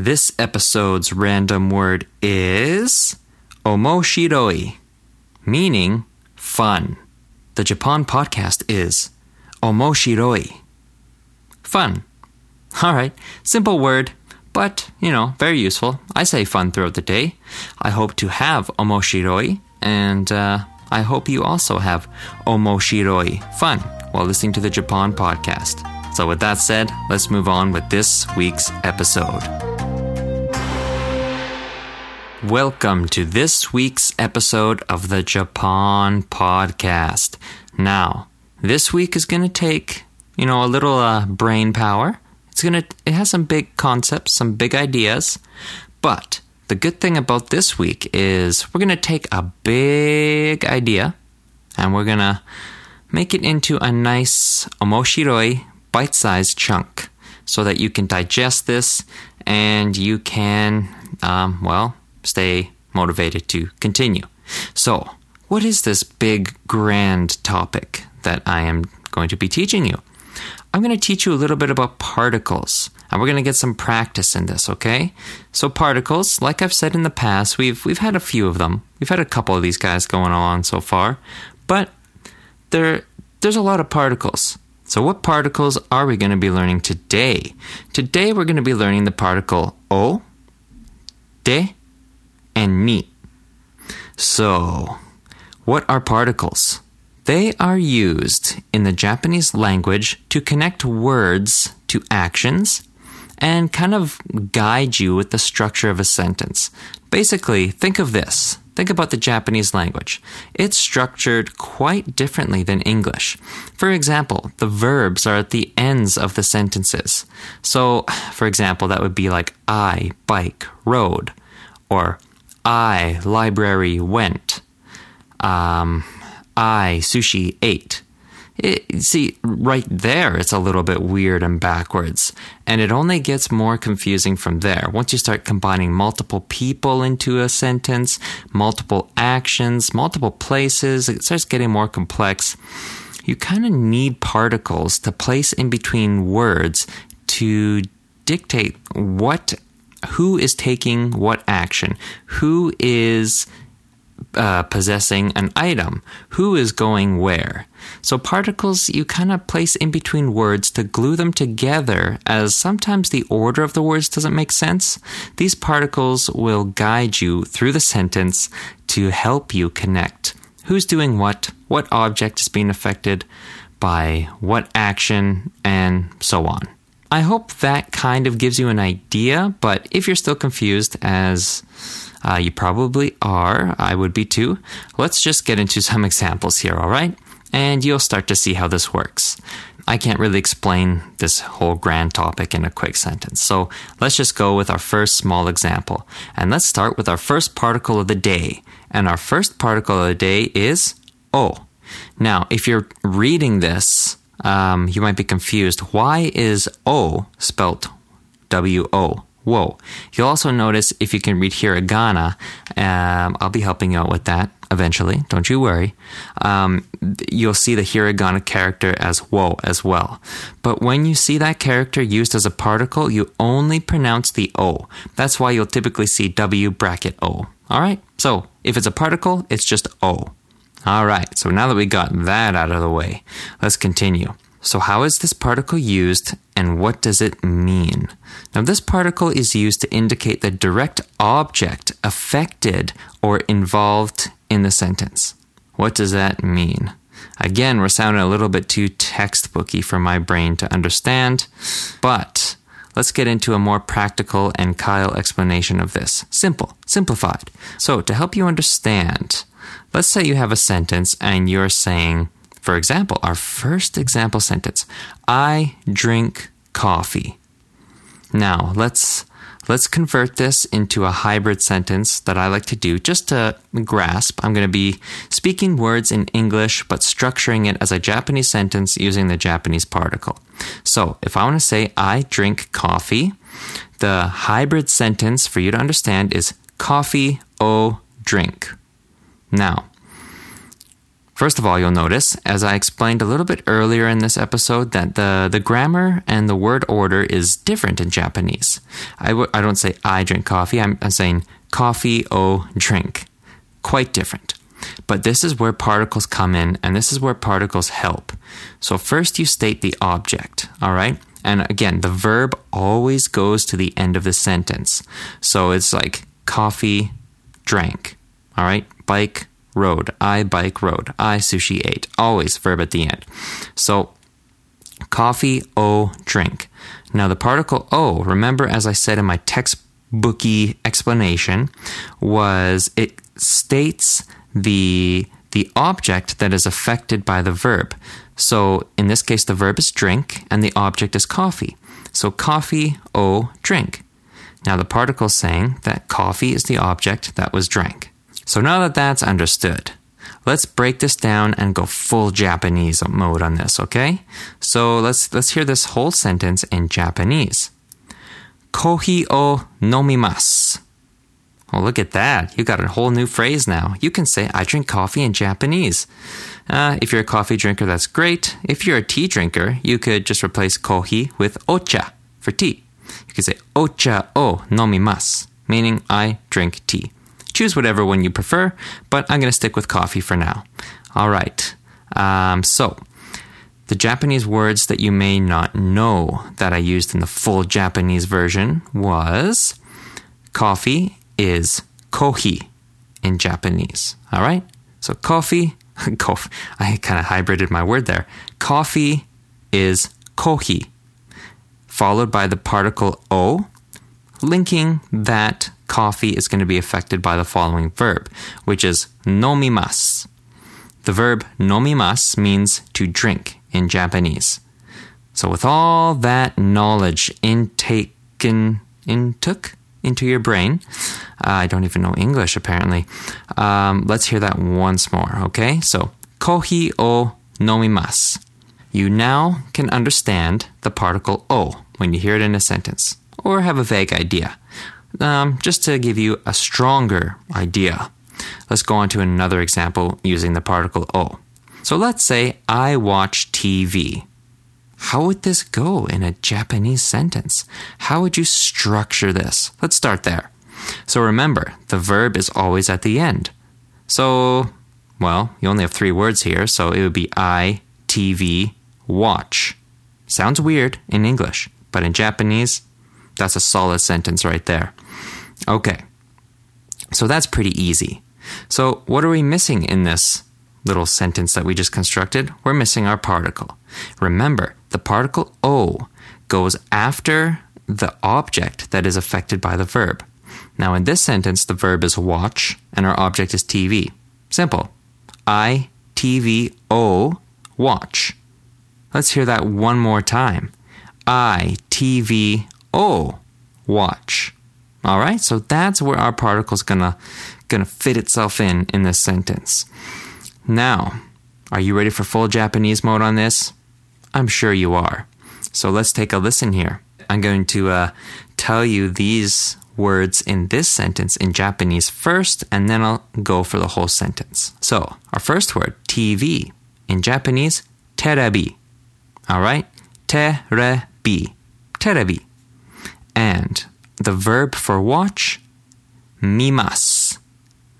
This episode's random word is omoshiroi, meaning fun. The Japan podcast is omoshiroi. Fun. All right, simple word, but, you know, very useful. I say fun throughout the day. I hope to have omoshiroi, and uh, I hope you also have omoshiroi fun while listening to the Japan podcast. So, with that said, let's move on with this week's episode. Welcome to this week's episode of the Japan podcast. Now, this week is going to take, you know, a little uh, brain power. It's going to it has some big concepts, some big ideas, but the good thing about this week is we're going to take a big idea and we're going to make it into a nice omoshiroi bite-sized chunk so that you can digest this and you can um, well stay motivated to continue so what is this big grand topic that i am going to be teaching you i'm going to teach you a little bit about particles and we're going to get some practice in this, okay? So particles, like I've said in the past, we've we've had a few of them. We've had a couple of these guys going on so far, but there there's a lot of particles. So what particles are we going to be learning today? Today we're going to be learning the particle o, de, and ni. So, what are particles? They are used in the Japanese language to connect words to actions and kind of guide you with the structure of a sentence. Basically, think of this. Think about the Japanese language. It's structured quite differently than English. For example, the verbs are at the ends of the sentences. So, for example, that would be like I bike road or I library went, um, I sushi ate. It, see, right there, it's a little bit weird and backwards. And it only gets more confusing from there. Once you start combining multiple people into a sentence, multiple actions, multiple places, it starts getting more complex. You kind of need particles to place in between words to dictate what, who is taking what action, who is uh, possessing an item, who is going where. So particles you kind of place in between words to glue them together, as sometimes the order of the words doesn't make sense. These particles will guide you through the sentence to help you connect. Who's doing what? What object is being affected by what action, and so on. I hope that kind of gives you an idea, but if you're still confused, as uh, you probably are, I would be too, let's just get into some examples here, all right? and you'll start to see how this works. I can't really explain this whole grand topic in a quick sentence. So let's just go with our first small example. And let's start with our first particle of the day. And our first particle of the day is O. Now, if you're reading this, um, you might be confused. Why is O spelt W O? Whoa. You'll also notice if you can read hiragana, um, I'll be helping you out with that eventually. Don't you worry. Um, you'll see the hiragana character as wo as well. But when you see that character used as a particle, you only pronounce the O. That's why you'll typically see W bracket O. All right? So if it's a particle, it's just O. All right. So now that we got that out of the way, let's continue. So, how is this particle used and what does it mean? Now, this particle is used to indicate the direct object affected or involved in the sentence. What does that mean? Again, we're sounding a little bit too textbooky for my brain to understand, but let's get into a more practical and Kyle explanation of this. Simple, simplified. So, to help you understand, let's say you have a sentence and you're saying, for example, our first example sentence I drink coffee. Now, let's let's convert this into a hybrid sentence that I like to do just to grasp. I'm going to be speaking words in English but structuring it as a Japanese sentence using the Japanese particle. So, if I want to say I drink coffee, the hybrid sentence for you to understand is coffee o drink. Now, First of all, you'll notice, as I explained a little bit earlier in this episode, that the, the grammar and the word order is different in Japanese. I w- I don't say I drink coffee, I'm, I'm saying coffee o drink. Quite different. But this is where particles come in, and this is where particles help. So first you state the object, all right? And again, the verb always goes to the end of the sentence. So it's like coffee, drank, all right? Bike, road. I bike road. I sushi ate. Always verb at the end. So coffee, o, drink. Now the particle o, remember as I said in my textbooky explanation, was it states the the object that is affected by the verb. So in this case the verb is drink and the object is coffee. So coffee, o, drink. Now the particle saying that coffee is the object that was drank. So now that that's understood, let's break this down and go full Japanese mode on this, okay? So let's let's hear this whole sentence in Japanese. Kohi o nomimasu. Well, look at that. You got a whole new phrase now. You can say, I drink coffee in Japanese. Uh, if you're a coffee drinker, that's great. If you're a tea drinker, you could just replace kohi with ocha for tea. You could say, ocha o nomimasu, meaning I drink tea. Choose whatever one you prefer, but I'm going to stick with coffee for now. All right. Um, so, the Japanese words that you may not know that I used in the full Japanese version was coffee is kohi in Japanese. All right? So, coffee, coffee I kind of hybrided my word there. Coffee is kohi, followed by the particle o, linking that coffee is going to be affected by the following verb, which is nomimasu. The verb nomimasu means to drink in Japanese. So, with all that knowledge intaken, intook into your brain, uh, I don't even know English apparently. Um, let's hear that once more, okay? So, kohi o nomimasu. You now can understand the particle o when you hear it in a sentence, or have a vague idea. Um, just to give you a stronger idea, let's go on to another example using the particle o. So let's say I watch TV. How would this go in a Japanese sentence? How would you structure this? Let's start there. So remember, the verb is always at the end. So, well, you only have three words here, so it would be I, TV, watch. Sounds weird in English, but in Japanese, that's a solid sentence right there. Okay, so that's pretty easy. So, what are we missing in this little sentence that we just constructed? We're missing our particle. Remember, the particle O goes after the object that is affected by the verb. Now, in this sentence, the verb is watch and our object is TV. Simple. I, TV, O, watch. Let's hear that one more time. I, TV, O, watch. All right, so that's where our particle is gonna gonna fit itself in in this sentence. Now, are you ready for full Japanese mode on this? I'm sure you are. So let's take a listen here. I'm going to uh, tell you these words in this sentence in Japanese first, and then I'll go for the whole sentence. So, our first word, TV, in Japanese, terebi. All right? Terebi. Terebi. And the verb for watch, mimas.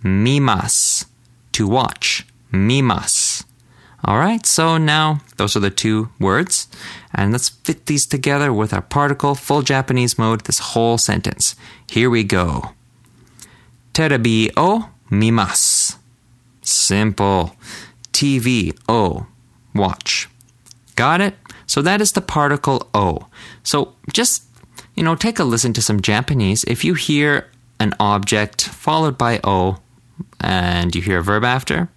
Mimas. To watch. Mimas. All right, so now those are the two words. And let's fit these together with our particle, full Japanese mode, this whole sentence. Here we go. Terebi o mimasu. Simple. TV o. Watch. Got it? So that is the particle o. So just, you know, take a listen to some Japanese. If you hear an object followed by o and you hear a verb after,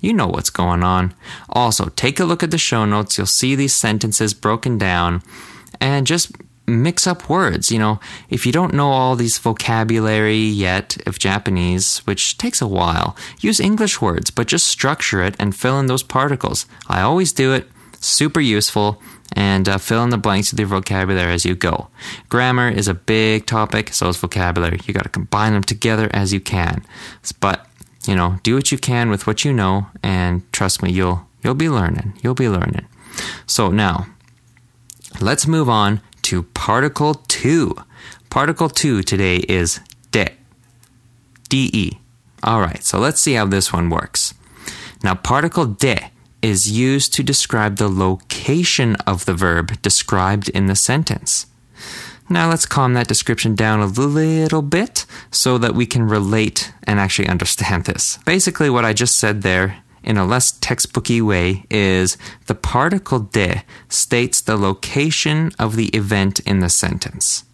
you know what's going on. Also, take a look at the show notes. You'll see these sentences broken down and just mix up words. You know, if you don't know all these vocabulary yet of Japanese, which takes a while, use English words, but just structure it and fill in those particles. I always do it. Super useful. And uh, fill in the blanks with your vocabulary as you go. Grammar is a big topic, so is vocabulary. You got to combine them together as you can. But you know, do what you can with what you know, and trust me, you'll you'll be learning. You'll be learning. So now, let's move on to particle two. Particle two today is de. De. All right, so let's see how this one works. Now, particle de is used to describe the location of the verb described in the sentence. Now let's calm that description down a little bit so that we can relate and actually understand this. Basically, what I just said there in a less textbooky way is the particle de states the location of the event in the sentence.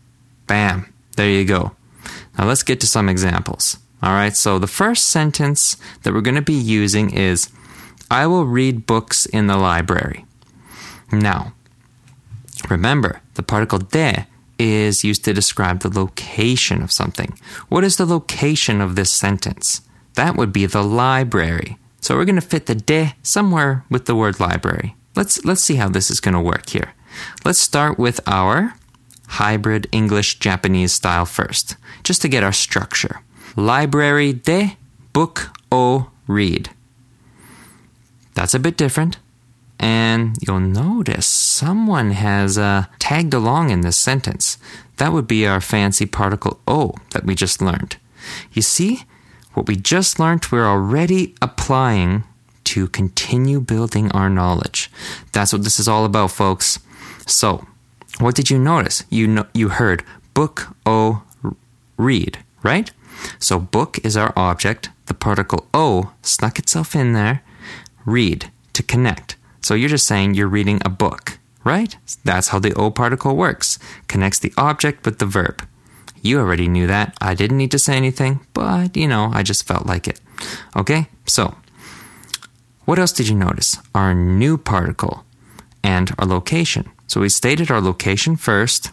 Bam, there you go. Now let's get to some examples. All right, so the first sentence that we're going to be using is I will read books in the library. Now, remember, the particle de is used to describe the location of something. What is the location of this sentence? That would be the library. So we're going to fit the de somewhere with the word library. Let's let's see how this is going to work here. Let's start with our hybrid English Japanese style first, just to get our structure. Library de book o read. That's a bit different. And you'll notice someone has uh, tagged along in this sentence. That would be our fancy particle O that we just learned. You see, what we just learned, we're already applying to continue building our knowledge. That's what this is all about, folks. So, what did you notice? You you heard book o read, right? So book is our object. The particle o snuck itself in there. Read to connect. So you're just saying you're reading a book, right? That's how the O particle works. Connects the object with the verb. You already knew that. I didn't need to say anything, but you know, I just felt like it. Okay? So, what else did you notice? Our new particle and our location. So we stated our location first,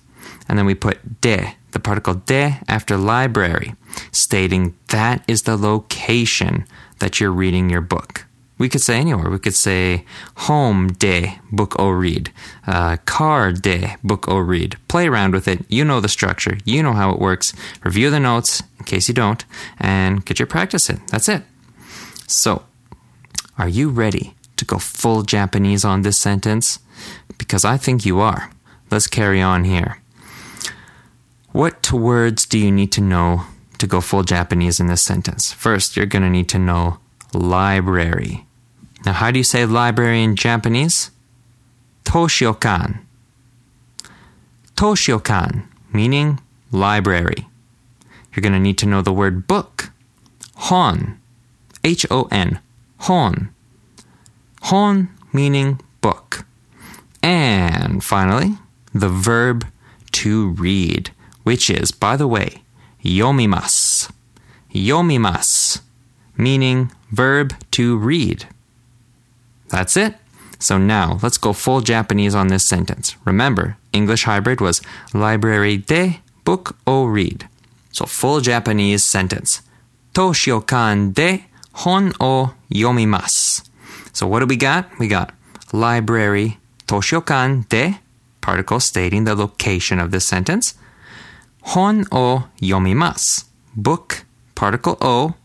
and then we put de, the particle de after library, stating that is the location that you're reading your book. We could say anywhere. We could say home de book o read, uh, car de book o read. Play around with it. You know the structure. You know how it works. Review the notes in case you don't, and get your practice in. That's it. So, are you ready to go full Japanese on this sentence? Because I think you are. Let's carry on here. What words do you need to know to go full Japanese in this sentence? First, you're going to need to know library. Now, how do you say library in Japanese? Toshiokan. Toshiokan, meaning library. You're going to need to know the word book. Hon. H O N. Hon. Hon meaning book. And finally, the verb to read, which is, by the way, yomimasu. Yomimasu, meaning verb to read. That's it. So now let's go full Japanese on this sentence. Remember, English hybrid was library de book o read. So full Japanese sentence. Toshiokan de hon o yomimasu. So what do we got? We got library Toshiokan de particle stating the location of this sentence. Hon o yomimasu. Book particle o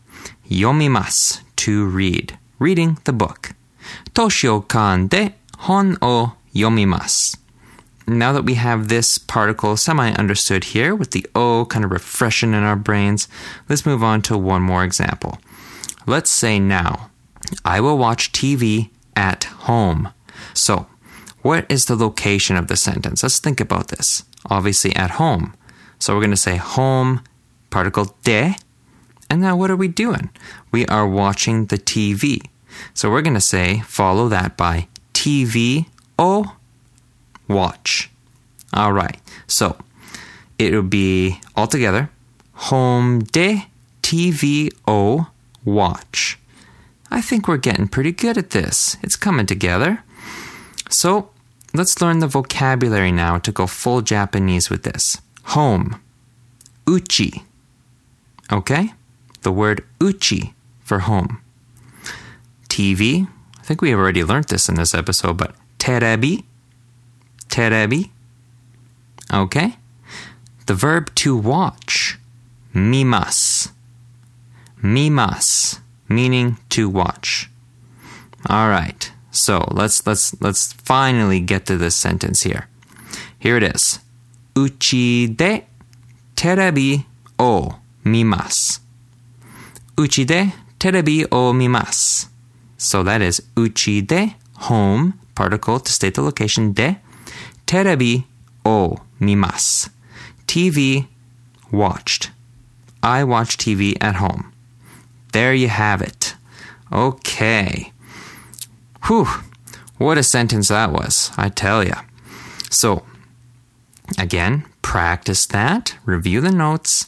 yomimasu to read. Reading the book. Toshiokan de hon o yomimasu. Now that we have this particle semi understood here with the O kind of refreshing in our brains, let's move on to one more example. Let's say now, I will watch TV at home. So, what is the location of the sentence? Let's think about this. Obviously, at home. So, we're going to say home, particle de. And now, what are we doing? We are watching the TV. So we're going to say, follow that by TV o watch. All right. So it will be all together home de TV o watch. I think we're getting pretty good at this. It's coming together. So let's learn the vocabulary now to go full Japanese with this. Home, uchi. Okay? The word uchi for home. TV. I think we have already learned this in this episode, but terebi. Terebi. Okay. The verb to watch. Mimas. Mimas. meaning to watch. All right. So let's let's let's finally get to this sentence here. Here it is. Uchi de terebi o mimas. Uchi de terebi o mimasu. So that is uchi de home particle to state the location de terebi o mimasu. TV watched. I watch TV at home. There you have it. Okay. Whew, what a sentence that was, I tell ya. So, again, practice that, review the notes,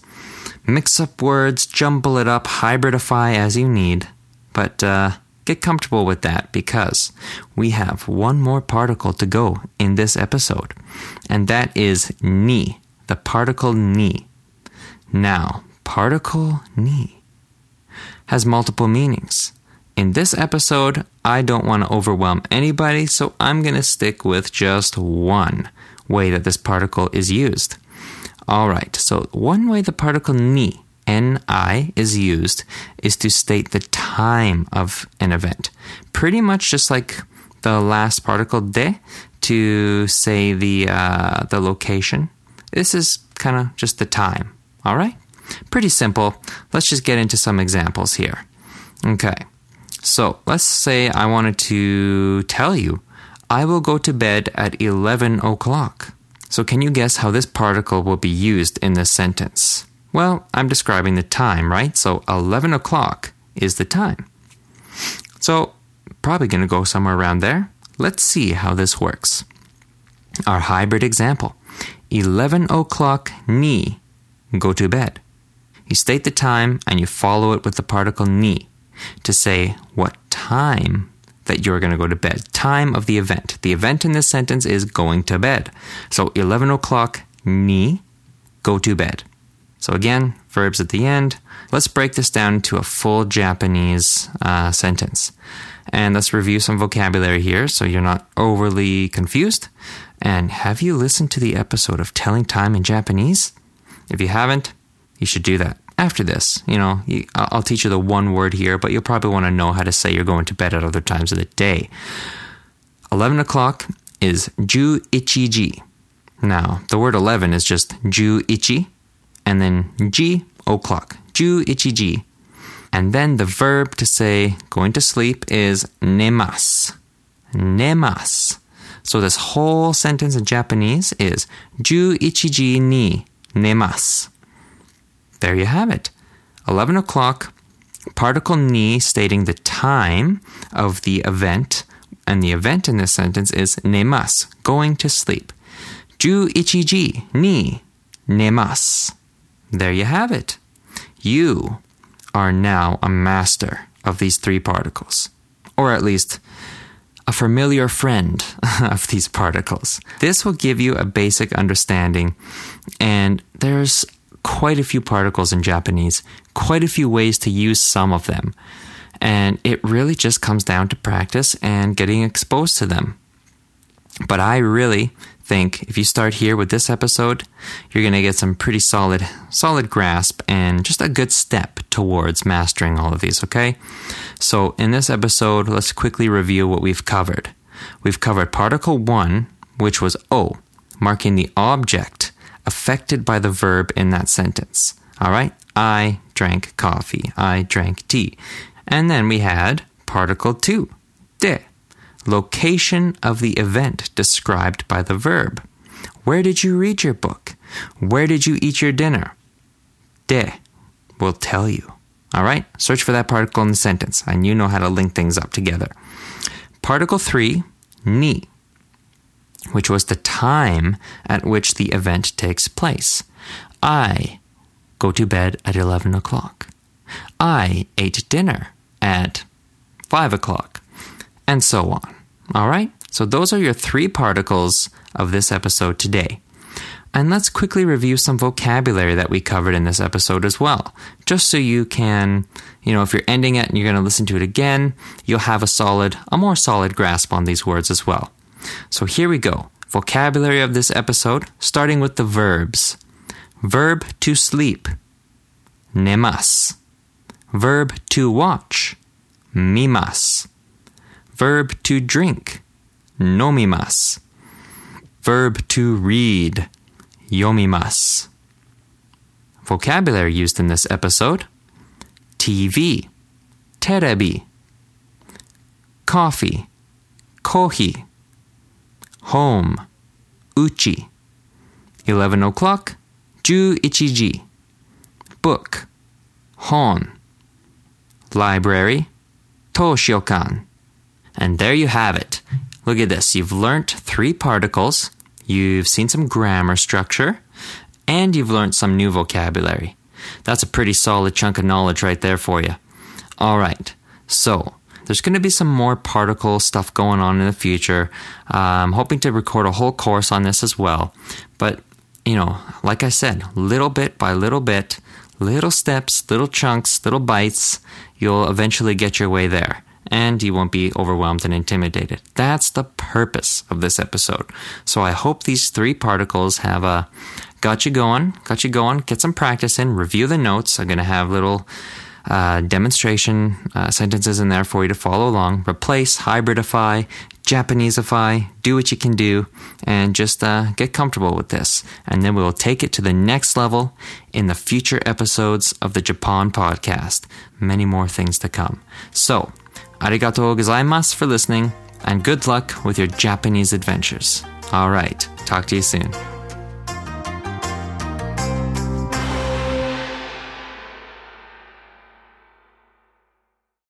mix up words, jumble it up, hybridify as you need, but uh, get comfortable with that because we have one more particle to go in this episode, and that is ni, the particle ni. Now, particle ni has multiple meanings. In this episode, I don't want to overwhelm anybody, so I'm going to stick with just one way that this particle is used. All right, so one way the particle ni, ni, is used is to state the time of an event. Pretty much just like the last particle de to say the uh, the location. This is kind of just the time. All right, pretty simple. Let's just get into some examples here. Okay. So let's say I wanted to tell you, I will go to bed at 11 o'clock. So can you guess how this particle will be used in this sentence? Well, I'm describing the time, right? So 11 o'clock is the time. So probably going to go somewhere around there. Let's see how this works. Our hybrid example 11 o'clock ni, go to bed. You state the time and you follow it with the particle ni to say what time that you're going to go to bed. Time of the event. The event in this sentence is going to bed. So 11 o'clock, ni, go to bed. So again, verbs at the end. Let's break this down to a full Japanese uh, sentence. And let's review some vocabulary here so you're not overly confused. And have you listened to the episode of Telling Time in Japanese? If you haven't, you should do that after this. You know, I'll teach you the one word here, but you'll probably want to know how to say you're going to bed at other times of the day. 11 o'clock is ju ichiji. Now, the word 11 is just ju ichi, and then ji, o'clock. Ju ichi ichiji. And then the verb to say going to sleep is nemas. Nemas. So this whole sentence in Japanese is ju ichi ichiji ni nemas. There you have it. 11 o'clock, particle ni stating the time of the event, and the event in this sentence is nemas, going to sleep. Ju ichi ichiji ni nemas. There you have it. You are now a master of these three particles, or at least a familiar friend of these particles. This will give you a basic understanding, and there's quite a few particles in Japanese, quite a few ways to use some of them. And it really just comes down to practice and getting exposed to them. But I really think if you start here with this episode, you're going to get some pretty solid solid grasp and just a good step towards mastering all of these, okay? So, in this episode, let's quickly review what we've covered. We've covered particle 1, which was O, marking the object affected by the verb in that sentence. All right? I drank coffee. I drank tea. And then we had particle 2, de, location of the event described by the verb. Where did you read your book? Where did you eat your dinner? De will tell you. All right? Search for that particle in the sentence, and you know how to link things up together. Particle 3, ni, which was the time at which the event takes place. I go to bed at 11 o'clock. I ate dinner at 5 o'clock, and so on. All right? So, those are your three particles of this episode today. And let's quickly review some vocabulary that we covered in this episode as well, just so you can, you know, if you're ending it and you're going to listen to it again, you'll have a solid, a more solid grasp on these words as well. So here we go. Vocabulary of this episode, starting with the verbs. Verb to sleep. Nemas. Verb to watch, mimas. Verb to drink, nomimas. Verb to read, yomimas. Vocabulary used in this episode TV, terebi. Coffee, kohi. Home, uchi. 11 o'clock, ju ichiji. Book, hon. Library, toshiokan. And there you have it. Look at this. You've learnt three particles, you've seen some grammar structure, and you've learned some new vocabulary. That's a pretty solid chunk of knowledge right there for you. All right. So, there's going to be some more particle stuff going on in the future. Uh, I'm hoping to record a whole course on this as well. But, you know, like I said, little bit by little bit, little steps, little chunks, little bites, you'll eventually get your way there. And you won't be overwhelmed and intimidated. That's the purpose of this episode. So I hope these three particles have uh, got you going, got you going. Get some practice in, review the notes. I'm going to have little uh, demonstration uh, sentences in there for you to follow along. Replace, hybridify, Japaneseify, do what you can do, and just uh, get comfortable with this. And then we'll take it to the next level in the future episodes of the Japan podcast. Many more things to come. So, arigatou gozaimasu for listening, and good luck with your Japanese adventures. All right, talk to you soon.